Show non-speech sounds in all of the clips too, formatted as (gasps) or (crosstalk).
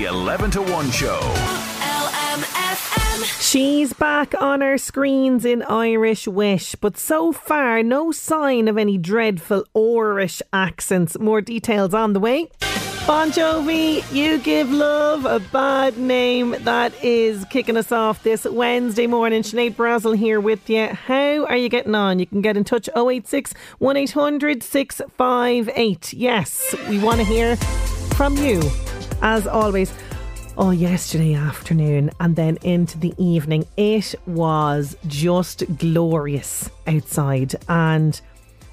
The 11 to 1 show. She's back on our screens in Irish Wish, but so far, no sign of any dreadful Irish accents. More details on the way. Bon Jovi, you give love a bad name. That is kicking us off this Wednesday morning. Sinead Brazel here with you. How are you getting on? You can get in touch 086 1800 658. Yes, we want to hear from you, as always. Oh, yesterday afternoon and then into the evening, it was just glorious outside, and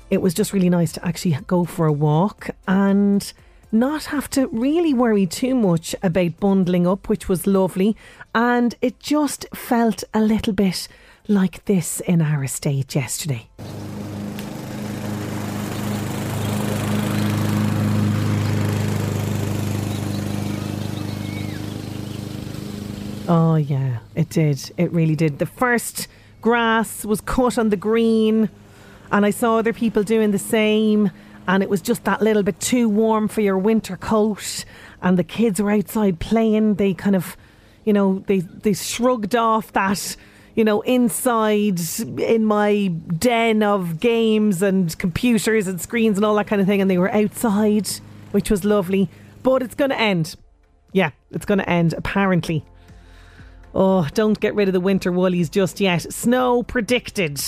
it was just really nice to actually go for a walk and not have to really worry too much about bundling up, which was lovely. And it just felt a little bit like this in our estate yesterday. Oh, yeah, it did. It really did. The first grass was cut on the green, and I saw other people doing the same, and it was just that little bit too warm for your winter coat. And the kids were outside playing. They kind of, you know, they, they shrugged off that, you know, inside in my den of games and computers and screens and all that kind of thing, and they were outside, which was lovely. But it's going to end. Yeah, it's going to end, apparently. Oh, don't get rid of the winter woolies just yet. Snow predicted.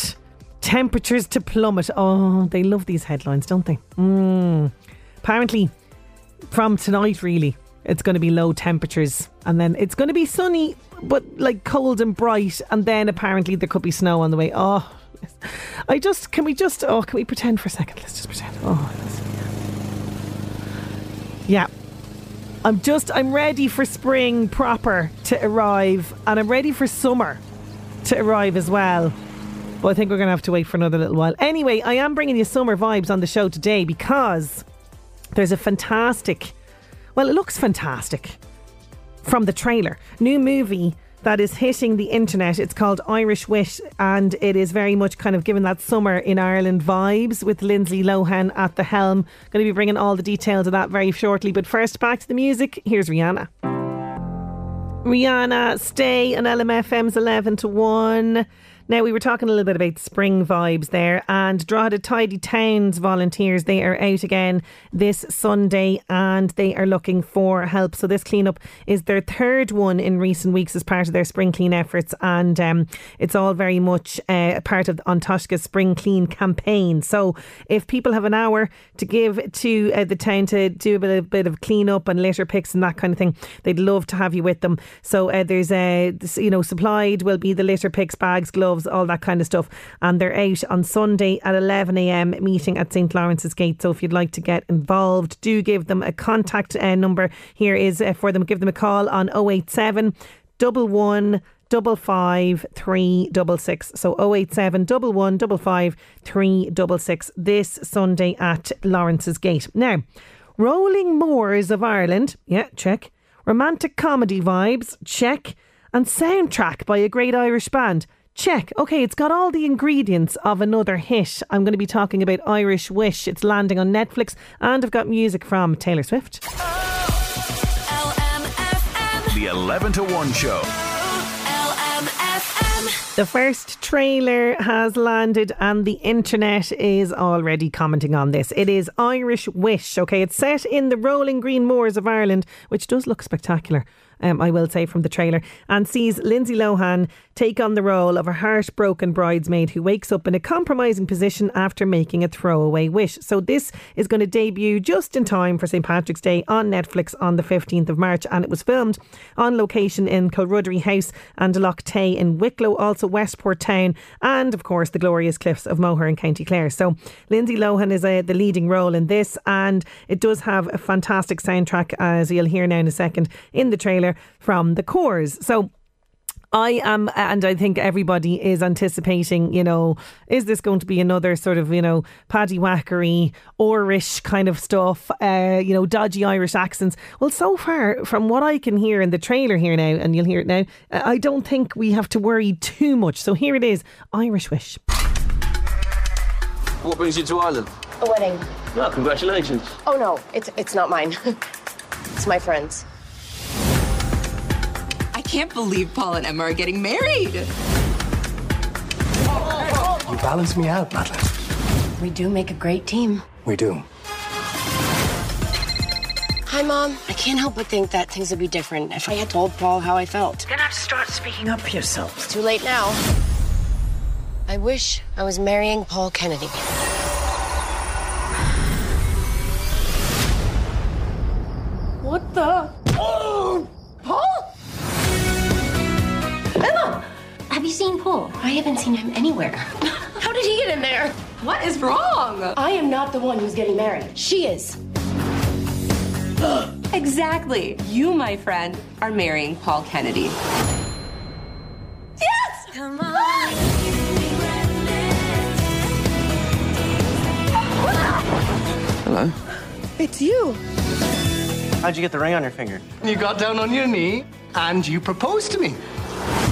Temperatures to plummet. Oh, they love these headlines, don't they? Mm. Apparently, from tonight, really, it's going to be low temperatures. And then it's going to be sunny, but like cold and bright. And then apparently there could be snow on the way. Oh, I just, can we just, oh, can we pretend for a second? Let's just pretend. Oh, yeah. I'm just, I'm ready for spring proper to arrive, and I'm ready for summer to arrive as well. But I think we're going to have to wait for another little while. Anyway, I am bringing you summer vibes on the show today because there's a fantastic, well, it looks fantastic from the trailer. New movie that is hitting the internet. It's called Irish Wish, and it is very much kind of given that summer in Ireland vibes with Lindsay Lohan at the helm. Going to be bringing all the details of that very shortly. But first, back to the music. Here's Rihanna. Rihanna, stay on LMFM's 11 to 1. Now, we were talking a little bit about spring vibes there, and Drogheda Tidy Towns volunteers, they are out again this Sunday and they are looking for help. So, this cleanup is their third one in recent weeks as part of their spring clean efforts, and um, it's all very much uh, a part of An Taisce's Spring Clean campaign. So, if people have an hour to give to uh, the town to do a bit, a bit of cleanup and litter picks and that kind of thing, they'd love to have you with them. So, uh, there's, uh, you know, supplied will be the litter picks, bags, gloves all that kind of stuff. And they're out on Sunday at 11am meeting at St. Lawrence's Gate. So if you'd like to get involved, do give them a contact uh, number. Here is uh, for them. Give them a call on 087 11 double five three double six. So 087 double one double five three double six this Sunday at Lawrence's Gate. Now, Rolling Moors of Ireland, yeah, check. Romantic comedy vibes, check. And soundtrack by a great Irish band. Check. Okay, it's got all the ingredients of another hit. I'm going to be talking about Irish Wish. It's landing on Netflix, and I've got music from Taylor Swift. LMFM. The 11 to 1 show. The first trailer has landed and the internet is already commenting on this. It is Irish Wish, okay? It's set in the rolling green moors of Ireland, which does look spectacular um, I will say, from the trailer, and sees Lindsay Lohan take on the role of a heartbroken bridesmaid who wakes up in a compromising position after making a throwaway wish. So this is going to debut just in time for St Patrick's Day on Netflix on the 15th of March, and it was filmed on location in Kilruddery House and Lough Tay in Wicklow, also Westport Town, and of course the glorious cliffs of Moher in County Clare. So Lindsay Lohan is uh, the leading role in this, and it does have a fantastic soundtrack, as you'll hear now in a second in the trailer from the Corrs. So I am, and I think everybody is anticipating, you know, is this going to be another sort of, you know, paddy whackery, Irish kind of stuff, uh, you know, dodgy Irish accents? Well, so far, from what I can hear in the trailer here now, and you'll hear it now, I don't think we have to worry too much. So here it is Irish Wish. What brings you to Ireland? A wedding. Oh, congratulations. Oh no, it's it's not mine. (laughs) it's my friend's. I can't believe Paul and Emma are getting married. You balance me out, Madeline. We do make a great team. We do. Hi, Mom. I can't help but think that things would be different if I had told Paul how I felt. Gonna have to start speaking up for yourself. It's too late now. I wish I was marrying Paul Kennedy. What the? Oh! Have you seen Paul? I haven't seen him anywhere. (laughs) How did he get in there? What is wrong? I am not the one who's getting married. She is. (gasps) Exactly. You, my friend, are marrying Paul Kennedy. Yes! Come on. Hello. It's you. How'd you get the ring on your finger? You got down on your knee and you proposed to me.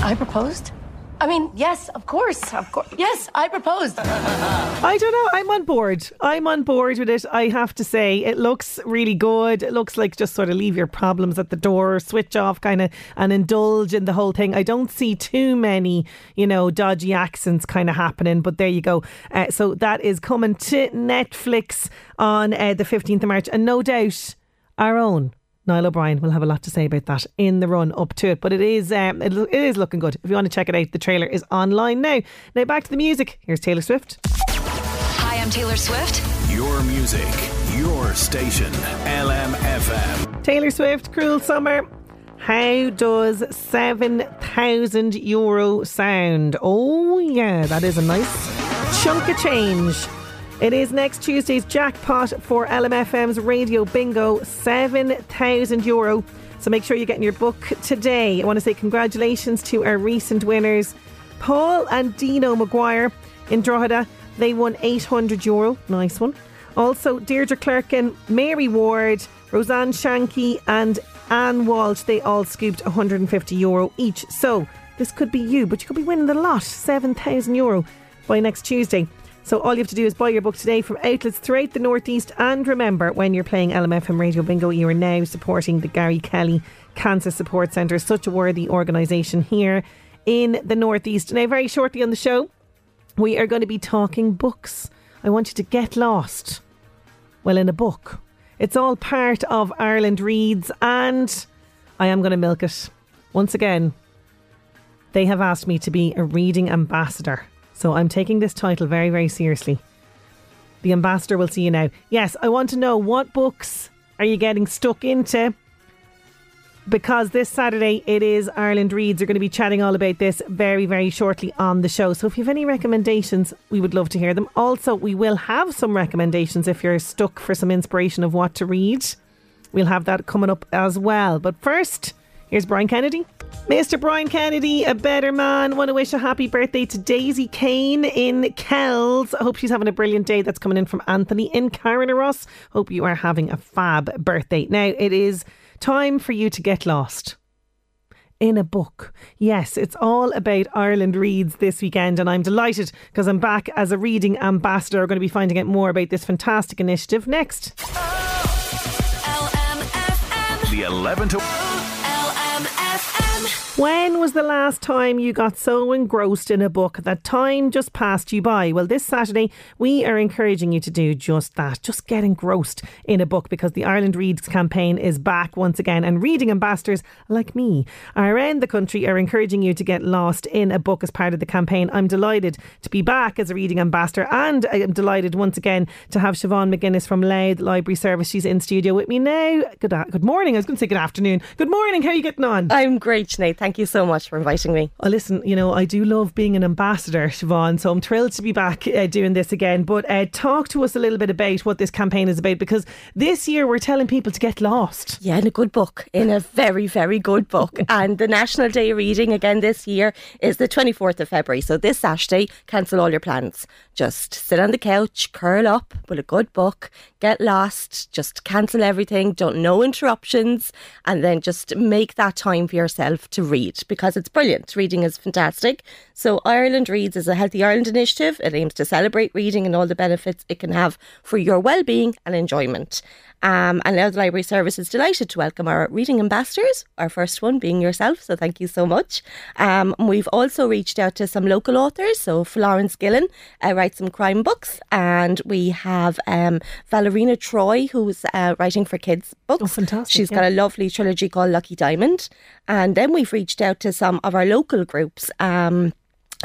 I proposed? I mean, yes, of course, of course. Yes, I proposed. I don't know. I'm on board. I'm on board with it. I have to say, it looks really good. It looks like just sort of leave your problems at the door, switch off, kind of, and indulge in the whole thing. I don't see too many, you know, dodgy accents kind of happening. But there you go. Uh, so that is coming to Netflix on uh, the 15th of March, and no doubt our own Niall O'Brien will have a lot to say about that in the run up to it. But it is um, it, it is looking good. If you want to check it out, the trailer is online now. Now back to the music. Here's Taylor Swift. Hi, I'm Taylor Swift. Your music, your station, LMFM. Taylor Swift, Cruel Summer. How does 7,000 euro sound? Oh, yeah, that is a nice chunk of change. It is next Tuesday's jackpot for LMFM's Radio Bingo, 7,000 euro. So make sure you're getting your book today. I want to say congratulations to our recent winners, Paul and Dino Maguire in Drogheda. They won 800 euro. Nice one. Also, Deirdre Clerkin, Mary Ward, Roseanne Shanky, and Anne Walsh. They all scooped 150 euro each. So this could be you, but you could be winning the lot, 7,000 euro by next Tuesday. So all you have to do is buy your book today from outlets throughout the Northeast. And remember, when you're playing LMFM Radio Bingo, you are now supporting the Gary Kelly Cancer Support Centre, such a worthy organisation here in the Northeast. Now, very shortly on the show, we are going to be talking books. I want you to get lost. Well, in a book. It's all part of Ireland Reads, and I am going to milk it. Once again, they have asked me to be a reading ambassador. So I'm taking this title very, very seriously. The ambassador will see you now. Yes, I want to know what books are you getting stuck into? Because this Saturday it is Ireland Reads. We're going to be chatting all about this very, very shortly on the show. So if you have any recommendations, we would love to hear them. Also, we will have some recommendations if you're stuck for some inspiration of what to read. We'll have that coming up as well. But first, here's Brian Kennedy. Mr. Brian Kennedy, a better man. Want to wish a happy birthday to Daisy Kane in Kells. I hope she's having a brilliant day. That's coming in from Anthony in Ross. Hope you are having a fab birthday. Now, it is time for you to get lost in a book. Yes, it's all about Ireland Reads this weekend, and I'm delighted because I'm back as a reading ambassador. We're going to be finding out more about this fantastic initiative next. LMFM. The 11 to When was the last time you got so engrossed in a book that time just passed you by? Well, this Saturday, we are encouraging you to do just that. Just get engrossed in a book because the Ireland Reads campaign is back once again. And reading ambassadors like me around the country are encouraging you to get lost in a book as part of the campaign. I'm delighted to be back as a reading ambassador and I'm delighted once again to have Siobhan McGuinness from Louth Library Service. She's in studio with me now. Good, good morning. I was going to say good afternoon. Good morning. How are you getting on? I'm great, Sinead. Thank you so much for inviting me. Well, listen, you know, I do love being an ambassador, Siobhan, so I'm thrilled to be back uh, doing this again. But uh, talk to us a little bit about what this campaign is about because this year we're telling people to get lost. Yeah, in a good book, in a very, very good book. (laughs) and the National Day of Reading again this year is the 24th of February. So this Saturday, cancel all your plans. Just sit on the couch, curl up with a good book, get lost, just cancel everything, don't no interruptions, and then just make that time for yourself to read because it's brilliant. Reading is fantastic. So, Ireland Reads is a Healthy Ireland initiative. It aims to celebrate reading and all the benefits it can have for your well-being and enjoyment. Um, and now the Library Service is delighted to welcome our reading ambassadors, our first one being yourself, so thank you so much. Um, we've also reached out to some local authors, so Florence Gillen uh, writes some crime books, and we have um, Valerina Troy, who's uh, writing for kids books. Oh, fantastic. She's yeah. got a lovely trilogy called Lucky Diamond. And then we've reached out to some of our local groups. Um,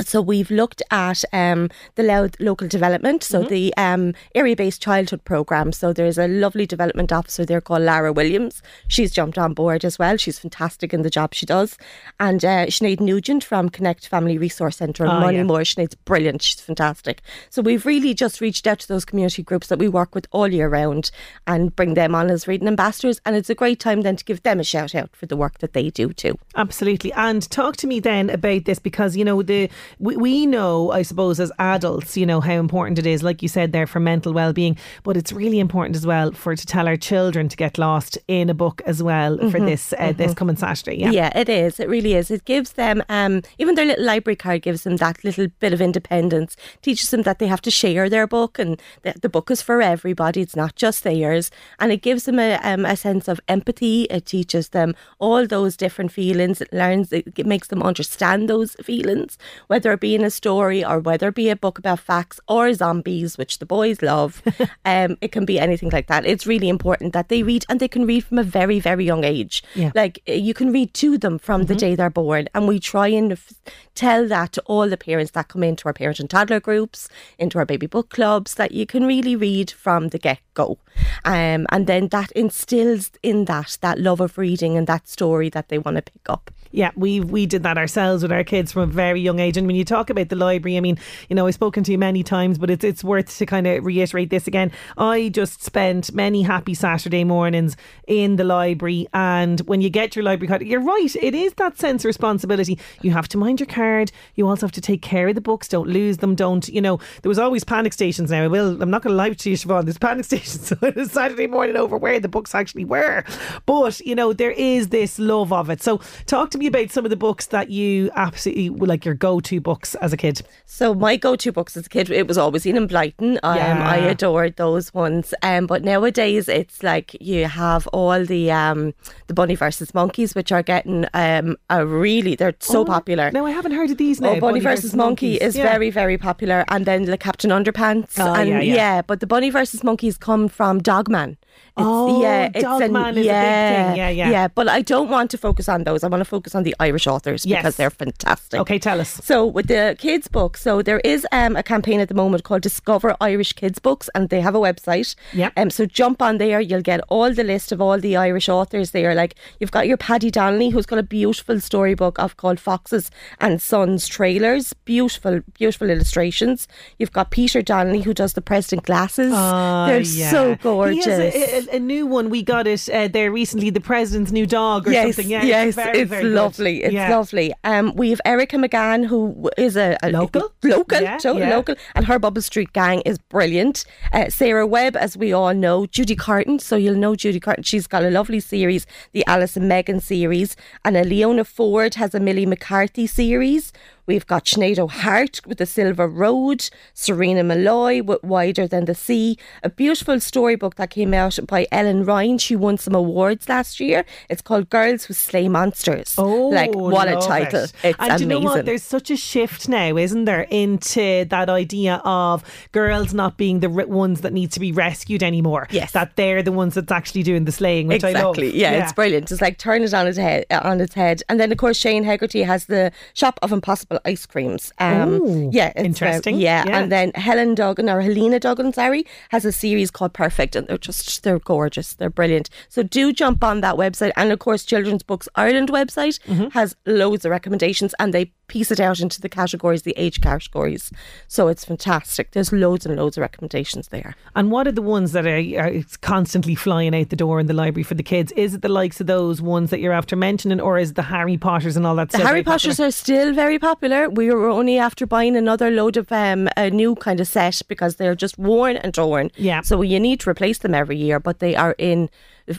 so we've looked at um, the Louth local development, so mm-hmm. the um, area-based childhood program. So there's a lovely development officer there called Lara Williams. She's jumped on board as well. She's fantastic in the job she does. And uh, Sinead Nugent from Connect Family Resource Centre in oh, Moneymore. Yeah. Sinead's brilliant. She's fantastic. So we've really just reached out to those community groups that we work with all year round and bring them on as reading ambassadors. And it's a great time then to give them a shout out for the work that they do too. Absolutely. And talk to me then about this because you know the we, we know, I suppose, as adults, you know, how important it is, like you said there, for mental well being, but it's really important as well for to tell our children to get lost in a book as well mm-hmm, for this uh, mm-hmm. this coming Saturday. Yeah. Yeah, it is. It really is. It gives them um, even their little library card gives them that little bit of independence, teaches them that they have to share their book and that the book is for everybody, it's not just theirs. And it gives them a, um, a sense of empathy. It teaches them all those different feelings. It learns, it makes them understand those feelings, whether it be in a story or whether it be a book about facts or zombies, which the boys love. (laughs) um, it can be anything like that. It's really important that they read and they can read from a very, very young age. Yeah. Like eh, you can read to them from mm-hmm. the day they're born. And we try and f- tell that to all the parents that come into our parent and toddler groups, into our baby book clubs, that you can really read from the get go. Um, and then that instills in that that love of reading and that story that they want to pick up. Yeah, we we did that ourselves with our kids from a very young age. And when you talk about the library, I mean, you know, I've spoken to you many times, but it's it's worth to kind of reiterate this again. I just spent many happy Saturday mornings in the library, and when you get your library card, you're right, it is that sense of responsibility. You have to mind your card. You also have to take care of the books. Don't lose them. Don't you know? There was always panic stations. Now, I will. I'm not going to lie to you, Siobhan. There's panic (laughs) stations on a Saturday morning over where the books actually were, but you know there is this love of it. So talk to me about some of the books that you absolutely like your go-to books as a kid. So my go-to books as a kid, it was always Enid Blyton. Um, yeah. I adored those ones. Um, but nowadays it's like you have all the um, the Bunny versus Monkeys, which are getting um, a really they're so oh, popular. No, I haven't heard of these. Now. Oh, Bunny, Bunny versus, versus Monkey is yeah. very very popular, and then the Captain Underpants. Oh, and yeah, yeah. yeah, but the Bunny versus Monkeys come from Dogman. It's, oh, yeah, it's Dogman an, is yeah, a big thing. Yeah, yeah. Yeah, but I don't want to focus on those. I want to focus on the Irish authors yes. because they're fantastic. Okay, tell us. So, with the kids' book, so there is um, a campaign at the moment called Discover Irish Kids Books, and they have a website. Yeah. Um, so, jump on there. You'll get all the list of all the Irish authors there. Like, you've got your Paddy Donnelly, who's got a beautiful storybook of called Foxes and Sons Trailers. Beautiful, beautiful illustrations. You've got Peter Donnelly, who does the President glasses. Uh, They're yeah. so gorgeous. A, new one. We got it uh, there recently. The President's New Dog or yes, something. Yeah, yes, it's, very, it's very lovely. Good. It's yeah. lovely. Um, we have Erika McGann, who is a, a local, (laughs) local, yeah, totally yeah. local, and her Bubble Street gang is brilliant. Uh, Sarah Webb, as we all know, Judi Curtin. So you'll know Judi Curtin. She's got a lovely series, the Alice and Megan series, and a Leona Ford has a Millie McCarthy series. We've got Sinead O'Hart with The Silver Road, Serena Molloy with Wider Than the Sea, a beautiful storybook that came out by Ellen Ryan. She won some awards last year. It's called Girls Who Slay Monsters. Oh, like what a title! it. It's and amazing. do you know what? There's such a shift now, isn't there, into that idea of girls not being the ones that need to be rescued anymore. Yes. that they're the ones that's actually doing the slaying, which I love. exactly. Yeah, it's brilliant. It's like turn it on its head. On its head, and then of course Shane Hegarty has the shop of impossible ice creams. Um, Ooh, yeah, uh, interesting. yeah. Yeah. and then Helen Duggan or Helena Duggan, sorry, has a series called Perfect, and they're just they're gorgeous. They're brilliant. So do jump on that website, and of course Children's Books Ireland website Mm-hmm. has loads of recommendations, and they piece it out into the categories, the age categories. So it's fantastic. There's loads and loads of recommendations there. And what are the ones that are, are constantly flying out the door in the library for the kids? Is it the likes of those ones that you're after mentioning, or is the Harry Potters and all that? The Harry very popular? Potters are still very popular. We were only after buying another load of um, a new kind of set because they're just worn and torn. Yeah. So you need to replace them every year, but they are in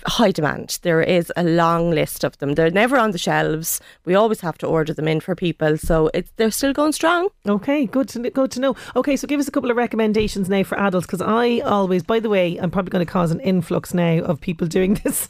high demand. There is a long list of them. They're never on the shelves. We always have to order them in for people. So it's they're still going strong. Okay, good to good to know. Okay, so give us a couple of recommendations now for adults because I always, by the way, I'm probably going to cause an influx now of people doing (laughs) this,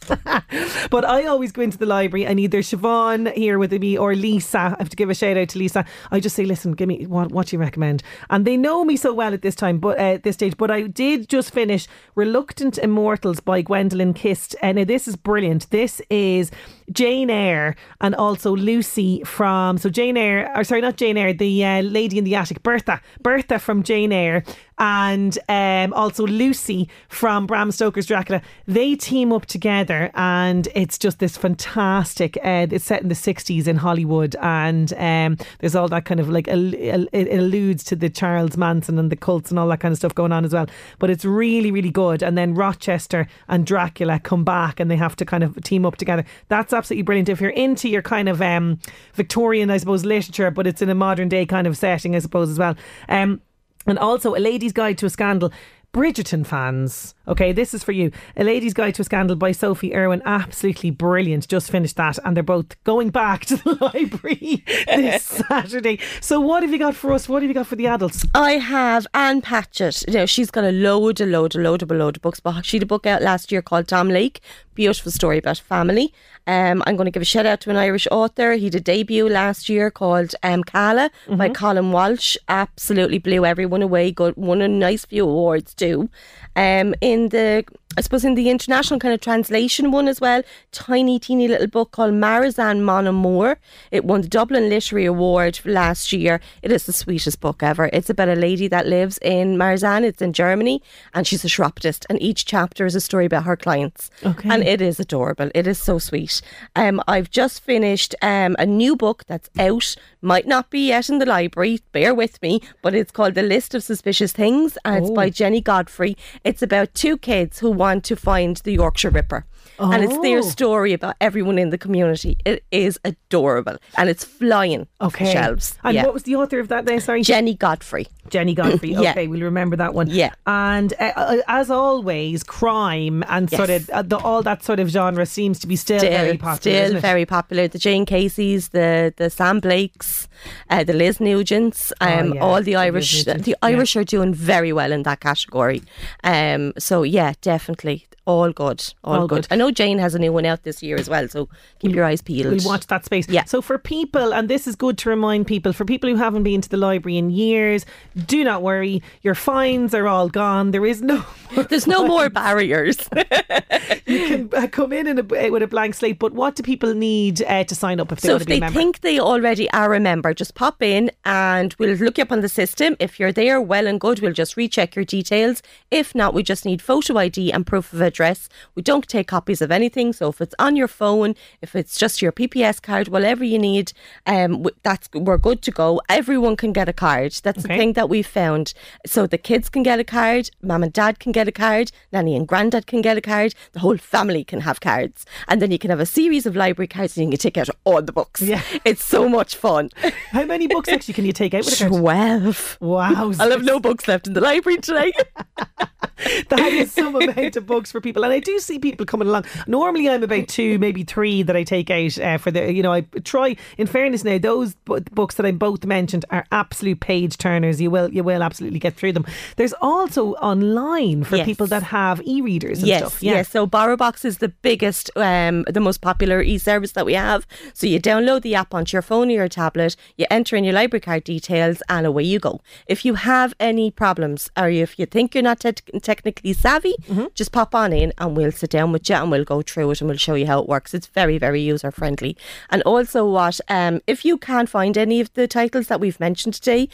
but I always go into the library and either Siobhan here with me or Lisa. I have to give a shout out to Lisa. I just say, listen, give me what what do you recommend, and they know me so well at this time, but uh, at this stage. But I did just finish Reluctant Immortals by Gwendolyn Kiste, and this is brilliant. This is Jane Eyre and also Lucy from so Jane Eyre, or sorry, not Jane Eyre, the uh, lady in the attic, Bertha, Bertha from Jane Eyre, and um, also Lucy from Bram Stoker's Dracula. They team up together, and it's just this fantastic. Uh, it's set in the '60s in Hollywood, and um, there's all that kind of like it alludes to the Charles Manson and the cults and all that kind of stuff going on as well. But it's really, really good. And then Rochester and Dracula come back, and they have to kind of team up together. That's absolutely brilliant. If you're into your kind of um, Victorian, I suppose, literature, but it's in a modern day kind of setting, I suppose, as well. Um, and also, A Lady's Guide to a Scandal. Bridgerton fans, okay, this is for you. A Lady's Guide to a Scandal by Sophie Irwin. Absolutely brilliant. Just finished that, and they're both going back (laughs) to the library this (laughs) Saturday. So, what have you got for us? What have you got for the adults? I have Ann Patchett. You know, she's got a load, a load, a load of a load of books. But she had a book out last year called Tom Lake. Beautiful story about family. Um, I'm going to give a shout out to an Irish author. He did a debut last year called um, Kala by Colin Walsh. Absolutely blew everyone away. Got won a nice few awards too. Um, in the I suppose in the international kind of translation one as well, tiny, teeny little book called Marzahn Mon Amour. It won the Dublin Literary Award last year. It is the sweetest book ever. It's about a lady that lives in Marzahn, it's in Germany, and she's a chiropodist, and each chapter is a story about her clients. Okay. And it is adorable. It is so sweet. Um, I've just finished um, a new book that's out, might not be yet in the library, bear with me, but it's called The List of Suspicious Things, and it's by Jennie Godfrey. It's about two kids who want to find the Yorkshire Ripper. And it's their Oh. story about everyone in the community. It is adorable and it's flying off the Okay. shelves. And yeah. what was the author of that? There, sorry, Jennie Godfrey. Jennie Godfrey. (clears throat) Yeah. Okay, we'll remember that one. Yeah. And uh, uh, as always, crime and sort of uh, the, all that sort of genre seems to be still, very popular. Still very popular. The Jane Caseys, the the Sam Blakes, uh, the Liz Nugents, um, Oh, yeah, all the the Irish. The yeah. Irish are doing very well in that category. Um, so yeah, definitely all good, all, All good. good. I know Jane has a new one out this year as well, so keep your eyes peeled. We'll watch that space. Yeah. So for people, and this is good to remind people, for people who haven't been to the library in years, do not worry. Your fines are all gone. There is no. (laughs) There's no more barriers. (laughs) you can uh, come in, in a, with a blank slate. But what do people need uh, to sign up if they So want if to be a they member? think they already are a member, just pop in and we'll look you up on the system. If you're there, well and good, we'll just recheck your details. If not, we just need photo ID and proof of address. We don't take copies of anything. So if it's on your phone, if it's just your PPS card, whatever you need, um, that's we're good to go. Everyone can get a card. That's Okay. the thing that we've found. So the kids can get a card, mum and dad can get a card, nanny and granddad can get a card, the whole family can have cards, and then you can have a series of library cards and you can take out all the books. Yeah. It's so much fun. (laughs) How many books actually can you take out with a card? Twelve. Wow. I'll have no books left in the library today. (laughs) (laughs) that is some amount of books for people, and I do see people coming along. Normally, I'm about two, maybe three that I take out uh, for the. You know, I try. In fairness, now those bu- books that I both mentioned are absolute page turners. You will, you will absolutely get through them. There's also online for Yes. people that have e-readers and yes, stuff. Yeah. yes. So BorrowBox is the biggest, um, the most popular e-service that we have. So you download the app onto your phone or your tablet, you enter in your library card details, and away you go. If you have any problems, or if you think you're not te- technically savvy, Mm-hmm. just pop on in, and we'll sit down with you, and we'll go through it, and we'll show you how it works. It's very, very user friendly. And also, what um, if you can't find any of the titles that we've mentioned today?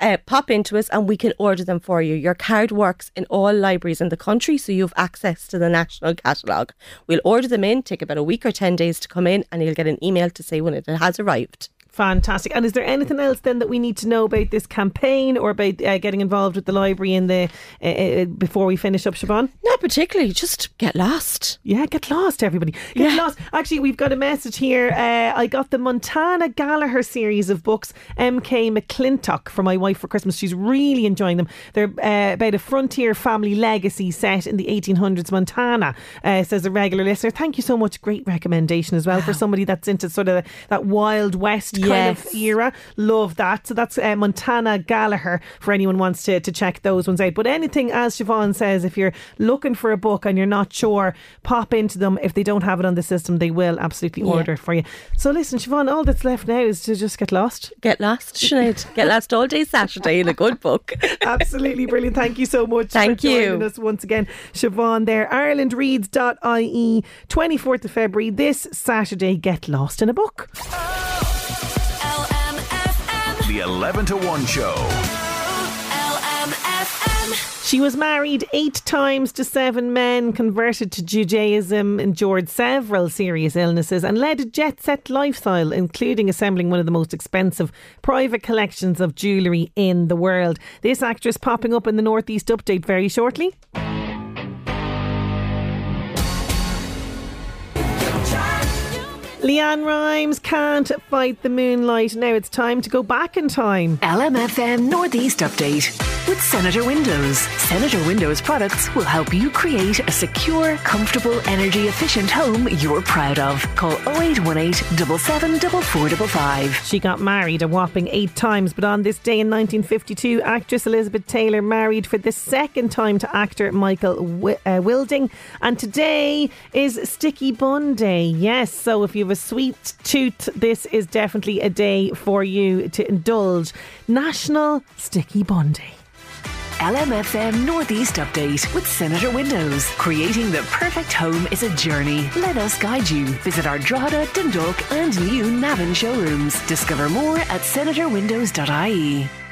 Uh, pop into us and we can order them for you. Your card works in all libraries in the country, so you have access to the national catalogue. We'll order them in, take about a week or 10 days to come in, and you'll get an email to say when it has arrived. Fantastic. And is there anything else then that we need to know about this campaign or about uh, getting involved with the library in the uh, uh, before we finish up, Siobhan? Not particularly, just get lost. Yeah, get lost, everybody. Get Yeah. lost. Actually, we've got a message here. Uh, I got the Montana Gallagher series of books, MK McClintock, for my wife for Christmas. She's really enjoying them. They're uh, about a frontier family legacy set in the 1800s Montana, uh, says a regular listener. Thank you so much. Great recommendation as well for somebody that's into sort of that Wild West kind of era. Love that. So that's uh, Montana Gallagher for anyone wants to, to check those ones out. But anything, as Siobhan says, if you're looking for a book and you're not sure, pop into them. If they don't have it on the system, they will absolutely Yeah. order it for you. So listen, Siobhan, all that's left now is to just get lost. Get lost, Sinead. get lost all day Saturday in a good book. (laughs) Absolutely brilliant. Thank you so much Thank for joining you. us once again. Siobhan there, irelandreads.ie, 24th of February, this Saturday. Get lost in a book. The 11 to 1 show. She was married eight times to seven men, converted to Judaism, endured several serious illnesses, and led a jet set lifestyle, including assembling one of the most expensive private collections of jewellery in the world. This actress popping up in the Northeast Update very shortly. LeAnn Rimes can't fight the moonlight. Now it's time to go back in time. LMFM Northeast Update with Senator Windows. Senator Windows products will help you create a secure, comfortable, energy efficient home you're proud of. Call 0818 774455. She got married a whopping eight times, but on this day in 1952, actress Elizabeth Taylor married for the second time to actor Michael Wi- uh, Wilding. And today is Sticky Bun Day. Yes, so if you have a sweet tooth, this is definitely a day for you to indulge. National Sticky Bun Day. LMFM Northeast Update with Senator Windows. Creating the perfect home is a journey. Let us guide you. Visit our Drogheda, Dundalk, and new Navan showrooms. Discover more at senatorwindows.ie.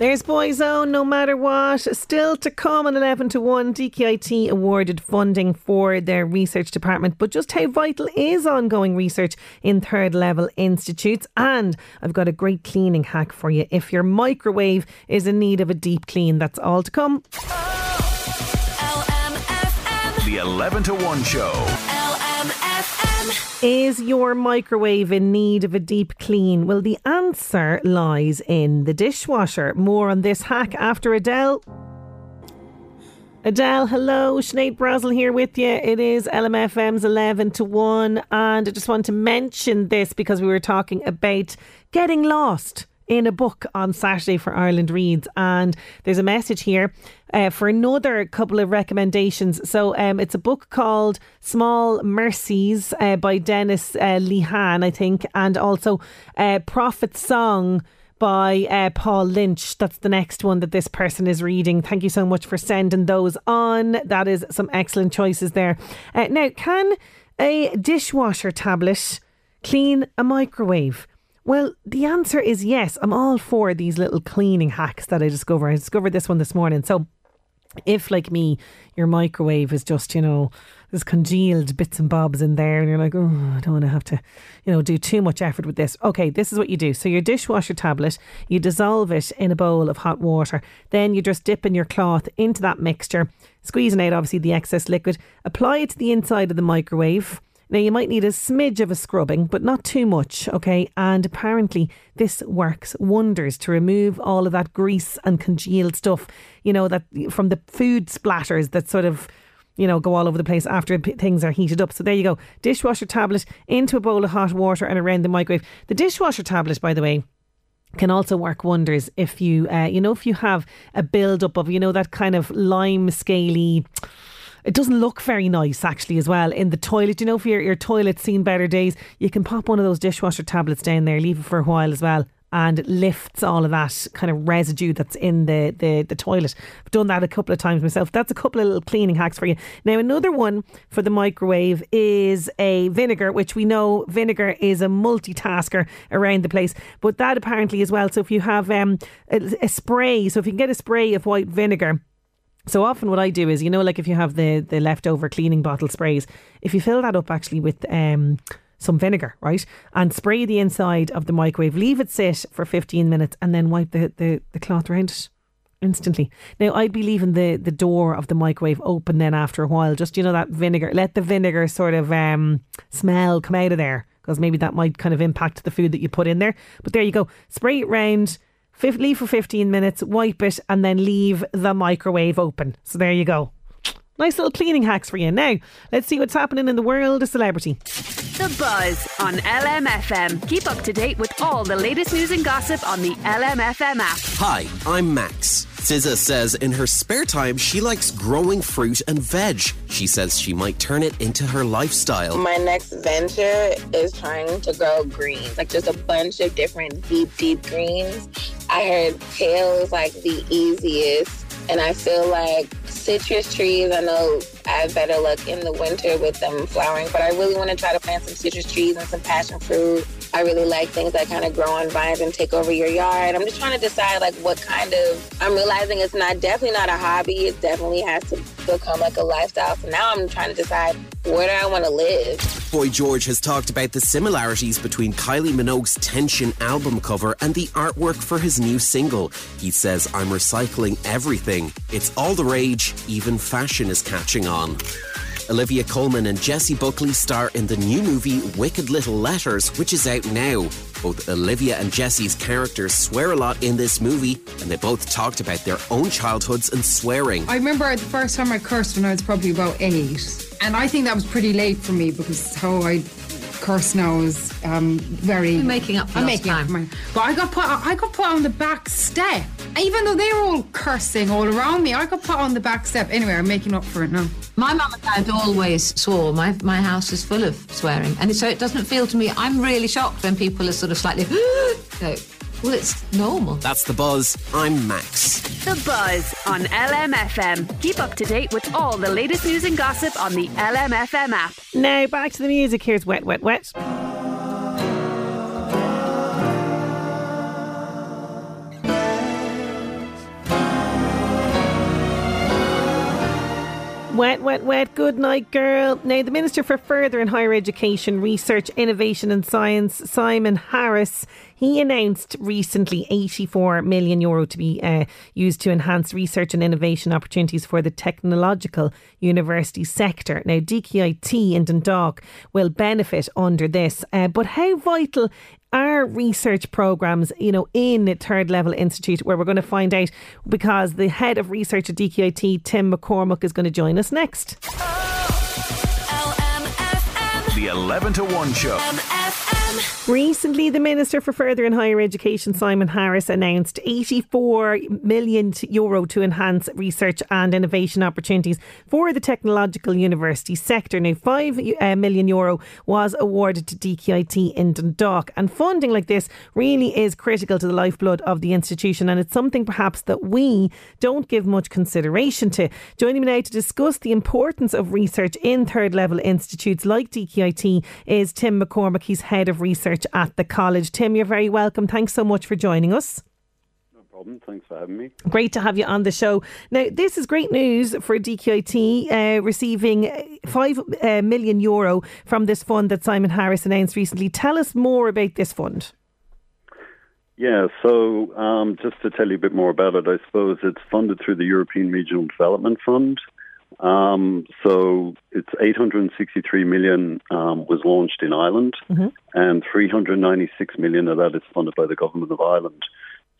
There's Boyzone, no matter what. Still to come on 11 to 1. DKIT awarded funding for their research department. But just how vital is ongoing research in third level institutes? And I've got a great cleaning hack for you. If your microwave is in need of a deep clean, that's all to come. The 11 to 1 show. Is your microwave in need of a deep clean? Well, the answer lies in the dishwasher. More on this hack after Adele. Adele, hello. Sinead Brazel here with you. It is LMFM's 11 to 1. And I just want to mention this because we were talking about getting lost in a book on Saturday for Ireland Reads. And there's a message here uh, for another couple of recommendations. So um, it's a book called Small Mercies uh, by Dennis uh, Lehane, I think, and also uh, Prophet Song by uh, Paul Lynch. That's the next one that this person is reading. Thank you so much for sending those on. That is some excellent choices there. Uh, now, can a dishwasher tablet clean a microwave? Well, the answer is yes. I'm all for these little cleaning hacks that I discover. I discovered this one this morning. So, if like me, your microwave is just, you know, there's congealed bits and bobs in there, and you're like, oh, I don't want to have to, you know, do too much effort with this. Okay, this is what you do. So, your dishwasher tablet, you dissolve it in a bowl of hot water. Then you just dip in your cloth into that mixture, squeezing out obviously the excess liquid, apply it to the inside of the microwave. Now, you might need a smidge of a scrubbing, but not too much, okay? And apparently, this works wonders to remove all of that grease and congealed stuff, you know, that from the food splatters that sort of you know, go all over the place after things are heated up. So there you go. Dishwasher tablet into a bowl of hot water and around the microwave. The dishwasher tablet, by the way, can also work wonders if you, uh, you know, if you have a build up of, you know, that kind of lime scaly. It doesn't look very nice actually as well in the toilet. You know, if your your toilet's seen better days, you can pop one of those dishwasher tablets down there, leave it for a while as well and lifts all of that kind of residue that's in the, the, the toilet. I've done that a couple of times myself. That's a couple of little cleaning hacks for you. Now, another one for the microwave is a vinegar, which we know vinegar is a multitasker around the place, but that apparently as well. So if you have um, a, a spray, so if you can get a spray of white vinegar, so often what I do is, you know, like if you have the the leftover cleaning bottle sprays, if you fill that up actually with um some vinegar, right? And spray the inside of the microwave, leave it sit for 15 minutes and then wipe the, the, the cloth around it instantly. Now I'd be leaving the, the door of the microwave open then after a while, just you know that vinegar, let the vinegar sort of um, smell come out of there because maybe that might kind of impact the food that you put in there. But there you go, spray it round. Leave for 15 minutes, wipe it, and then leave the microwave open. So there you go. Nice little cleaning hacks for you. Now, let's see what's happening in the world of celebrity. The Buzz on LMFM. Keep up to date with all the latest news and gossip on the LMFM app. Hi, I'm Max. SZA says in her spare time she likes growing fruit and veg. She says she might turn it into her lifestyle. My next venture is trying to grow greens, like just a bunch of different deep, deep greens. I heard kale is like the easiest, and I feel like citrus trees, I know I have better luck in the winter with them flowering, but I really want to try to plant some citrus trees and some passion fruit. I really like things that kind of grow on vines and take over your yard. I'm just trying to decide like what kind of I'm realizing it's not definitely not a hobby. It definitely has to become like a lifestyle. So now I'm trying to decide where do I want to live. Boy George has talked about the similarities between Kylie Minogue's Tension album cover and the artwork for his new single. He says, I'm recycling everything. It's all the rage, even fashion is catching on. Olivia Colman and Jessie Buckley star in the new movie Wicked Little Letters, which is out now. Both Olivia and Jessie's characters swear a lot in this movie, and they both talked about their own childhoods and swearing. I remember the first time I cursed when I was probably about eight. And I think that was pretty late for me because how I curse now is um, very. You're making up for I'm making up time. for my. But I got put. I got put on the back step. Even though they were all cursing all around me, I got put on the back step. Anyway, I'm making up for it now. My mum and dad always swore. My my house is full of swearing, and so it doesn't feel to me. I'm really shocked when people are sort of slightly. (gasps) well, it's normal. That's the buzz. I'm Max. The Buzz on LMFM. Keep up to date with all the latest news and gossip on the LMFM app. Now back to the music. Here's Wet, Wet, Wet. Wet, wet, wet. Good night, girl. Now, the Minister for Further and Higher Education, Research, Innovation and Science, Simon Harris, he announced recently 84 million euro to be uh, used to enhance research and innovation opportunities for the technological university sector. Now, DKIT in Dundalk will benefit under this, uh, but how vital are research programs, you know, in Third Level Institute, where we're going to find out because the head of research at DKIT, Tim McCormack, is going to join us next. The 11 to 1 show. Recently, the Minister for Further and Higher Education, Simon Harris, announced 84 million euro to enhance research and innovation opportunities for the technological university sector. Now, 5 uh, million euro was awarded to DKIT in Dundalk, and funding like this really is critical to the lifeblood of the institution, and it's something perhaps that we don't give much consideration to. Joining me now to discuss the importance of research in third level institutes like DKIT is Tim McCormack. He's head of research at the college. Tim, you're very welcome. Thanks so much for joining us. No problem. Thanks for having me. Great to have you on the show. Now, this is great news for DKIT uh, receiving 5 uh, million euro from this fund that Simon Harris announced recently. Tell us more about this fund. Yeah, so um, just to tell you a bit more about it, I suppose it's funded through the European Regional Development Fund. Um, so it's 863 million um, was launched in Ireland, Mm-hmm. and 396 million of that is funded by the government of Ireland.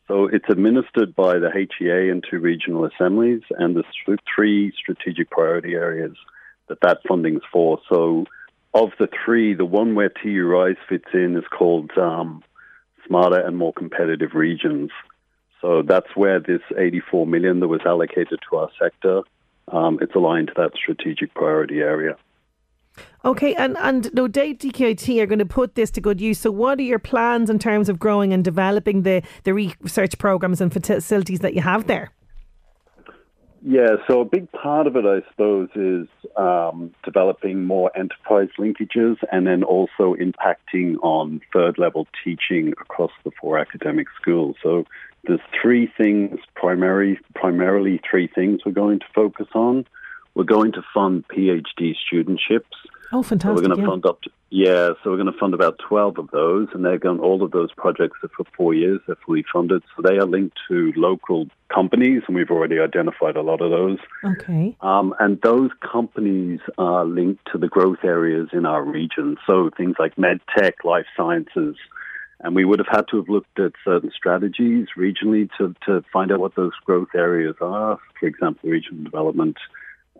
So it's administered by the HEA and two regional assemblies, and the th- three strategic priority areas that that funding is for. So of the three, the one where TU Rise fits in is called um, Smarter and More Competitive Regions. So that's where this 84 million that was allocated to our sector, um, it's aligned to that strategic priority area. Okay, and, and no doubt DKIT are going to put this to good use. So, what are your plans in terms of growing and developing the, the research programs and facilities that you have there? Yeah, so a big part of it, I suppose, is um, developing more enterprise linkages and then also impacting on third level teaching across the four academic schools. So there's three things, primary, primarily three things we're going to focus on. We're going to fund PhD studentships. Oh, So fantastic. we're going to yeah. fund up to, yeah, so we're going to fund about 12 of those, and they're going, all of those projects are for four years, they're fully funded. So they are linked to local companies, and we've already identified a lot of those. Okay. Um, and those companies are linked to the growth areas in our region. So things like med tech, life sciences. And we would have had to have looked at certain strategies regionally to, to find out what those growth areas are. For example, regional development,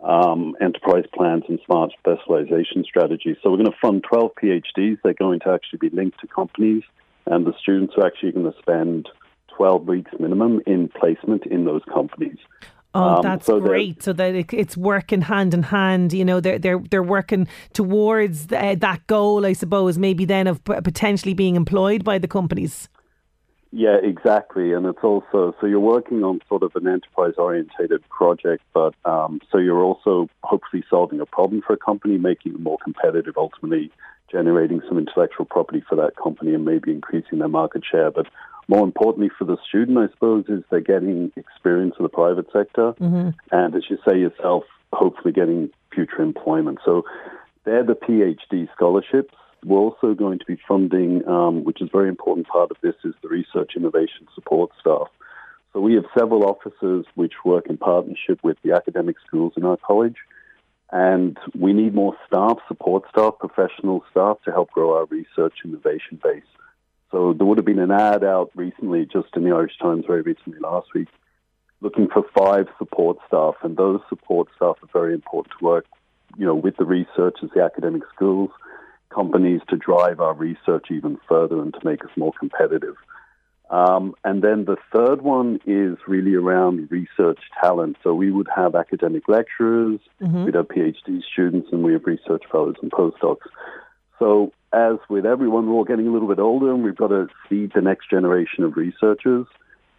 um, enterprise plans, and smart specialization strategies. So we're going to fund 12 PhDs. They're going to actually be linked to companies. And the students are actually going to spend 12 weeks minimum in placement in those companies. Oh, Um, that's so great. So that it, it's working hand in hand. You know, they're they're they're working towards uh, that goal, I suppose. Maybe then of potentially being employed by the companies. Yeah, exactly. And it's also, so you're working on sort of an enterprise orientated project, but um, so you're also hopefully solving a problem for a company, making them more competitive, ultimately generating some intellectual property for that company and maybe increasing their market share. But more importantly for the student, I suppose, is they're getting experience in the private sector. Mm-hmm. And as you say yourself, hopefully getting future employment. So they're the PhD scholarships. We're also going to be funding, um, which is a very important part of this, is the research innovation support staff. So we have several officers which work in partnership with the academic schools in our college. And we need more staff, support staff, professional staff to help grow our research innovation base. So there would have been an ad out recently, just in the Irish Times very recently last week, looking for five support staff. And those support staff are very important to work, you know, with the researchers, the academic schools, companies to drive our research even further and to make us more competitive. Um, and then the third one is really around research talent. So we would have academic lecturers, Mhm. we'd have PhD students, and we have research fellows and postdocs. So as with everyone, we're all getting a little bit older, and we've got to feed the next generation of researchers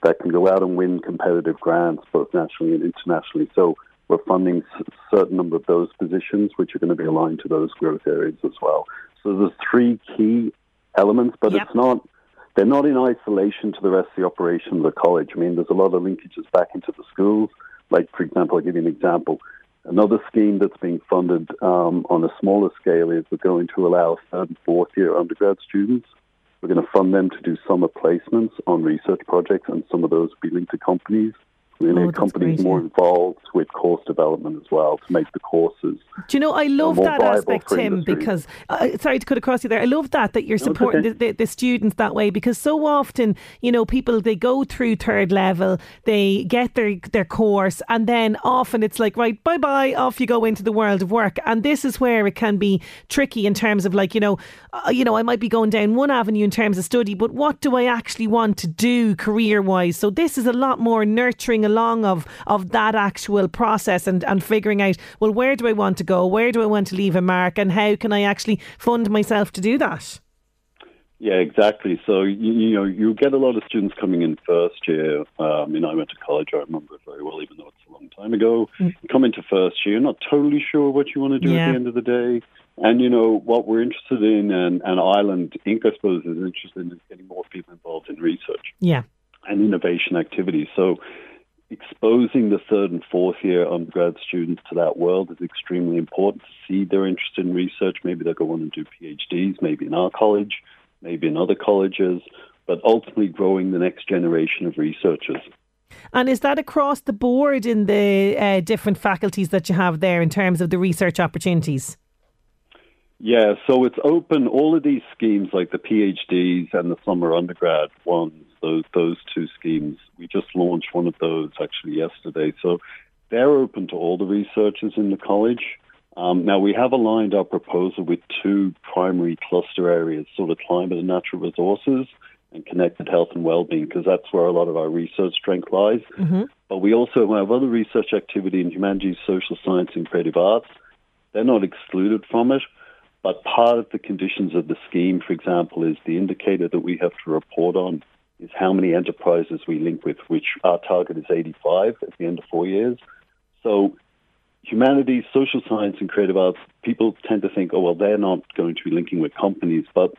that can go out and win competitive grants, both nationally and internationally. So we're funding a certain number of those positions, which are going to be aligned to those growth areas as well. So there's three key elements, but it's not they're not in isolation to the rest of the operation of the college. I mean, there's a lot of linkages back into the schools. Like, for example, I'll give you an example. Another scheme that's being funded um, on a smaller scale is we're going to allow third and fourth year undergrad students. We're going to fund them to do summer placements on research projects, and some of those will be linked to companies. We're going to Oh, get companies great, more involved with course development as well to make the courses Do you know, I love that aspect, Tim, industry. because, uh, sorry to cut across you there. I love that, that you're it's supporting okay. the, the, the students that way, because so often, you know, people, they go through third level, they get their, their course, and then often it's like, right, bye bye, off you go into the world of work. And this is where it can be tricky in terms of like, you know, uh, you know, I might be going down one avenue in terms of study, but what do I actually want to do career wise? So this is a lot more nurturing along of, of that actual process and, and figuring out, well, where do I want to go? Where do I want to leave a mark? And how can I actually fund myself to do that? Yeah, exactly. So you, you know you get a lot of students coming in first year. Um, you know, I went to college. I remember it very well, even though it's a long time ago. You come into first year, not totally sure what you want to do at the end of the day. And you know what we're interested in, and, and Ireland Inc. I suppose is interested in getting more people involved in research Yeah. and innovation activities. So exposing the third and fourth year undergrad students to that world is extremely important to see their interest in research. Maybe they'll go on and do PhDs, maybe in our college, maybe in other colleges, but ultimately growing the next generation of researchers. And is that across the board in the uh, different faculties that you have there in terms of the research opportunities? Yeah, so it's open. All of these schemes, like the PhDs and the summer undergrad ones, those those two schemes, we just launched one of those actually yesterday. So they're open to all the researchers in the college. Um, now we have aligned our proposal with two primary cluster areas, sort of climate and natural resources and connected health and well-being, because that's where a lot of our research strength lies. Mm-hmm. But we also have other research activity in humanities, social science, and creative arts. They're not excluded from it, but part of the conditions of the scheme, for example, is the indicator that we have to report on is how many enterprises we link with, which our target is 85 at the end of four years. So humanities, social science, and creative arts, people tend to think, oh, well, they're not going to be linking with companies, but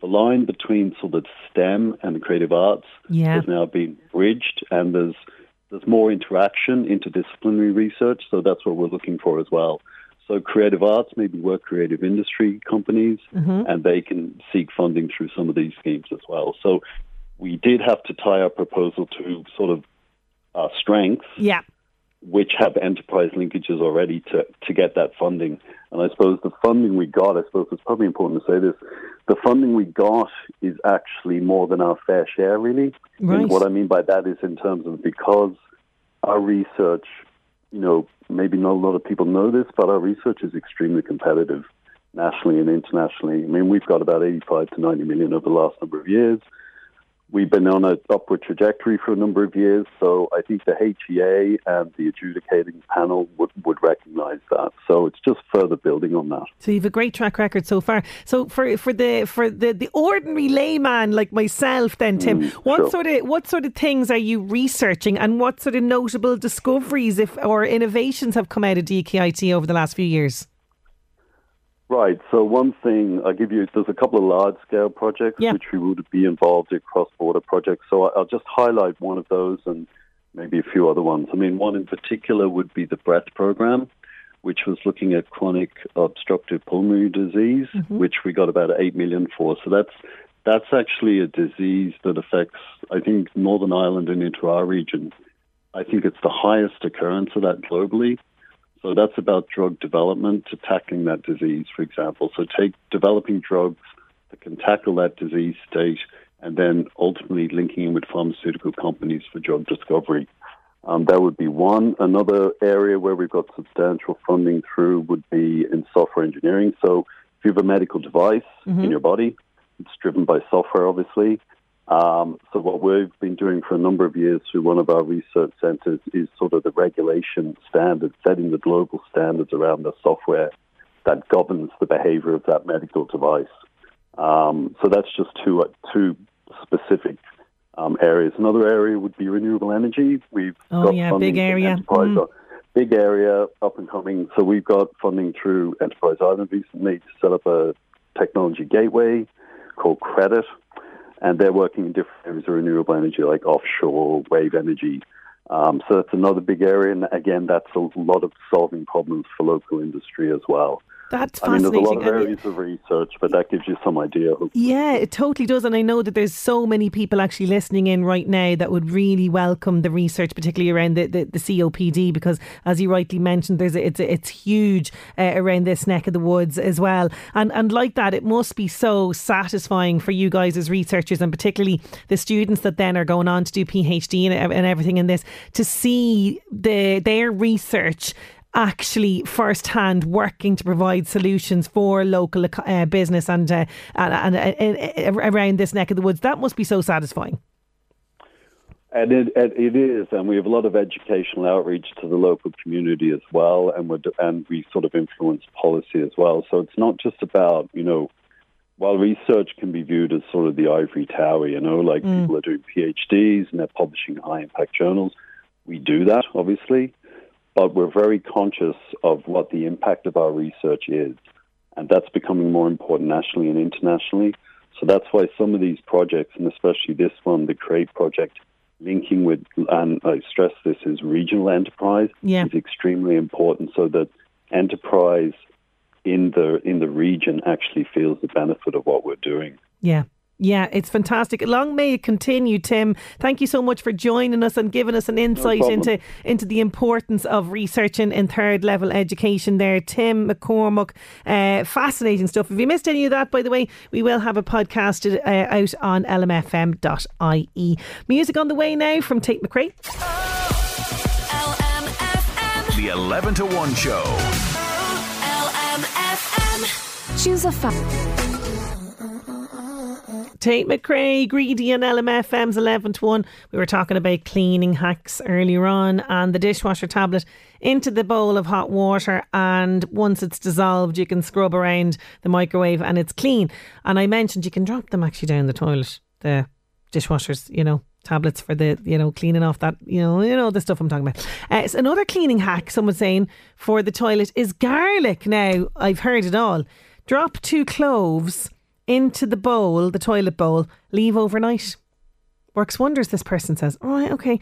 the line between sort of STEM and the creative arts Yeah. has now been bridged, and there's there's more interaction, interdisciplinary research. So that's what we're looking for as well. So creative arts maybe work creative industry companies, Mhm. and they can seek funding through some of these schemes as well. So we did have to tie our proposal to sort of our strengths Yeah. which have enterprise linkages already to, to get that funding. And I suppose the funding we got, I suppose it's probably important to say this, the funding we got is actually more than our fair share, really. Right. And what I mean by that is in terms of because our research, you know, maybe not a lot of people know this, but our research is extremely competitive nationally and internationally. I mean, we've got about 85 to 90 million over the last number of years. We've been on an upward trajectory for a number of years, so I think the HEA and the adjudicating panel would, would recognise that. So it's just further building on that. So you've a great track record so far. So for for the for the, the ordinary layman like myself, then Tim, mm, what sure. sort of what sort of things are you researching, and what sort of notable discoveries, if or innovations, have come out of DKIT over the last few years? Right. So one thing I give you, there's a couple of large-scale projects which we would be involved in cross-border projects. So I'll just highlight one of those and maybe a few other ones. I mean, one in particular would be the BREATH program, which was looking at chronic obstructive pulmonary disease, mm-hmm. which we got about eight million for. So that's that's actually a disease that affects, I think, Northern Ireland and into our region. I think it's the highest occurrence of that globally. So that's about drug development to tackling that disease, for example. So take developing drugs that can tackle that disease state and then ultimately linking in with pharmaceutical companies for drug discovery. Um, that would be one. Another area where we've got substantial funding through would be in software engineering. So if you have a medical device in your body, it's driven by software, obviously. Um, so what we've been doing for a number of years through one of our research centres is sort of the regulation standards, setting the global standards around the software that governs the behaviour of that medical device. Um, so that's just two uh, two specific um, areas. Another area would be renewable energy. We've Oh, got yeah, funding big area. Enterprise, Mm. big area up and coming. So we've got funding through Enterprise Ireland recently to set up a technology gateway called Credit, and they're working in different areas of renewable energy like offshore wave energy. Um, so that's another big area, and again, that's a lot of solving problems for local industry as well. That's fascinating. I mean, there's a lot of areas of research, but that gives you some idea. hopefully. Yeah, it totally does. And I know that there's so many people actually listening in right now that would really welcome the research, particularly around the, the, the COPD, because as you rightly mentioned, there's a, it's it's huge uh, around this neck of the woods as well. And and like that, it must be so satisfying for you guys as researchers, and particularly the students that then are going on to do PhD and, and everything in this, to see the their research actually firsthand working to provide solutions for local uh, business and, uh, and, and uh, around this neck of the woods. That must be so satisfying. And it, it, it is, and we have a lot of educational outreach to the local community as well, and we and we sort of influence policy as well. So it's not just about you know, while research can be viewed as sort of the ivory tower, you know, like Mm. people are doing PhDs and they're publishing high impact journals. We do that obviously, but we're very conscious of what the impact of our research is, and that's becoming more important nationally and internationally. So that's why some of these projects, and especially this one, the CREATE project, linking with, and I stress this, is regional enterprise Yeah. is extremely important so that enterprise in the in the region actually feels the benefit of what we're doing. Yeah. Yeah, it's fantastic. Long may it continue, Tim. Thank you so much for joining us and giving us an insight problem. into into the importance of researching in third level education. There, Tim McCormack, uh, fascinating stuff. If you missed any of that, by the way, we will have a podcast uh, out on lmfm.ie. Music on the way now from Tate McRae. The 11 to 1 show. Choose a fun. Tate McRae, Greedy and LMFM's 11 to 1. We were talking about cleaning hacks earlier on and the dishwasher tablet into the bowl of hot water. And once it's dissolved, you can scrub around the microwave and it's clean. And I mentioned you can drop them actually down the toilet, the dishwashers, you know, tablets for the you know cleaning off that you know you know the stuff I'm talking about. Uh, it's another cleaning hack. Someone's saying for the toilet is garlic. Now I've heard it all. Drop two cloves into the bowl, the toilet bowl. Leave overnight. Works wonders. This person says. All right, okay.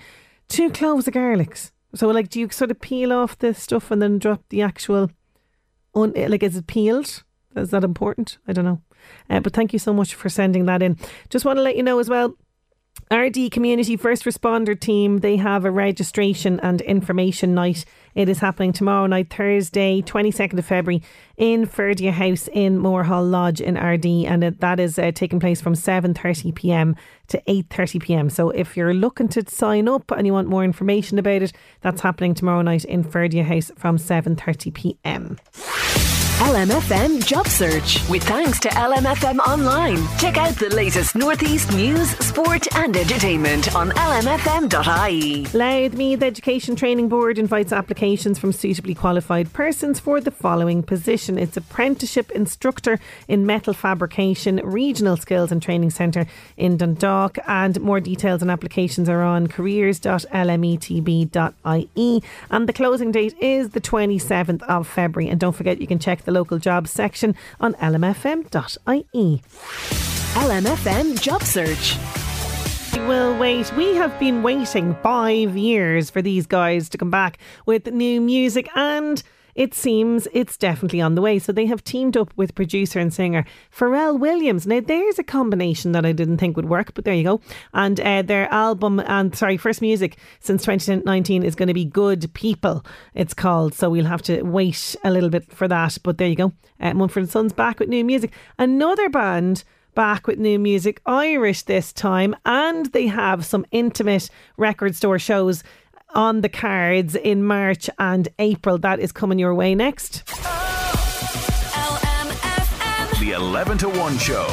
Two cloves of garlics. So like, do you sort of peel off the stuff and then drop the actual? Un- like, is it peeled? Is that important? I don't know. Uh, but thank you so much for sending that in. Just want to let you know as well. Ardee Community First Responder Team, they have a registration and information night. It is happening tomorrow night, Thursday, 22nd of February, in Ferdia House in Moorhall Lodge in Ardee. And it, that is uh, taking place from 7.30pm to 8.30pm. So if you're looking to sign up and you want more information about it, that's happening tomorrow night in Ferdia House from 7.30pm. LMFM Job Search with thanks to LMFM Online. Check out the latest Northeast news, sport, and entertainment on lmfm.ie. Louth Meath Education Training Board invites applications from suitably qualified persons for the following position. It's apprenticeship instructor in metal fabrication, regional skills and training centre in Dundalk. And more details and applications are on careers.lmetb.ie. And the closing date is the 27th of February. And don't forget, you can check the local jobs section on lmfm.ie. LMFM Job Search. We will wait. We have been waiting five years for these guys to come back with new music, and it seems it's definitely on the way. So they have teamed up with producer and singer Pharrell Williams. Now, there's a combination that I didn't think would work, but there you go. And uh, their album and sorry, first music since 2019 is going to be Good People. It's called. So we'll have to wait a little bit for that. But there you go. Uh, Mumford and Sons back with new music. Another band back with new music, Irish this time, and they have some intimate record store shows on the cards in March and April. That is coming your way next. The 11 to 1 show.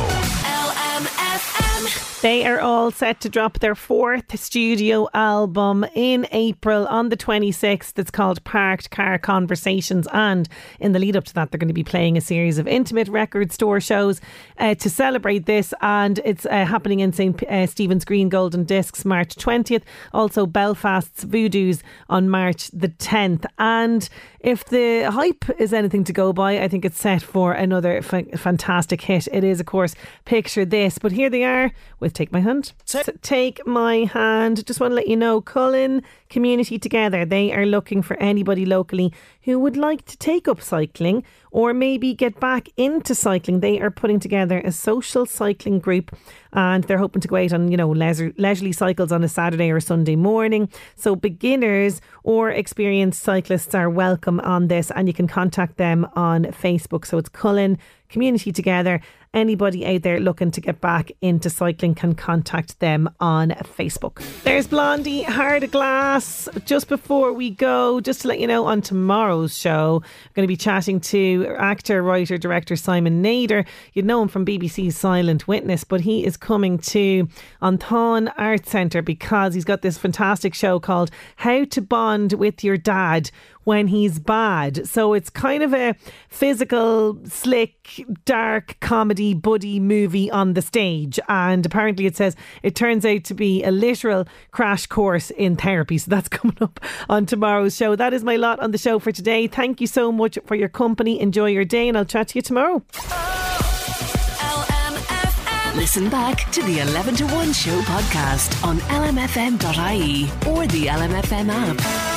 They are all set to drop their fourth studio album in April on the 26th. It's called Parked Car Conversations. And in the lead up to that, they're going to be playing a series of intimate record store shows uh, to celebrate this. And it's uh, happening in St. Uh, Stephen's Green Golden Discs March 20th. Also, Belfast's Voodoo's on March the 10th. And if the hype is anything to go by, I think it's set for another fantastic hit. It is, of course, Picture This. But here they are with Take My Hand. So take My Hand. Just want to let you know, Cullen Community Together, they are looking for anybody locally who would like to take up cycling or maybe get back into cycling. They are putting together a social cycling group and they're hoping to go out on, you know, leisure, leisurely cycles on a Saturday or Sunday morning. So beginners or experienced cyclists are welcome on this and you can contact them on Facebook. So it's Cullen Community Together. Anybody out there looking to get back into cycling can contact them on Facebook. There's Blondie Hard Glass. Just before we go, just to let you know, on tomorrow's show, I'm going to be chatting to actor, writer, director Simon Nader. You'd know him from BBC's Silent Witness, but he is coming to An Táin Art Centre because he's got this fantastic show called How to Bond with Your Dad when he's bad. So it's kind of a physical, slick, dark comedy buddy movie on the stage. And apparently it says it turns out to be a literal crash course in therapy. So that's (laughs) coming up on tomorrow's show. That is my lot on the show for today. Thank you so much for your company. Enjoy your day, and I'll chat to you tomorrow. Listen back to the 11 to 1 show podcast on lmfm.ie or the LMFM app.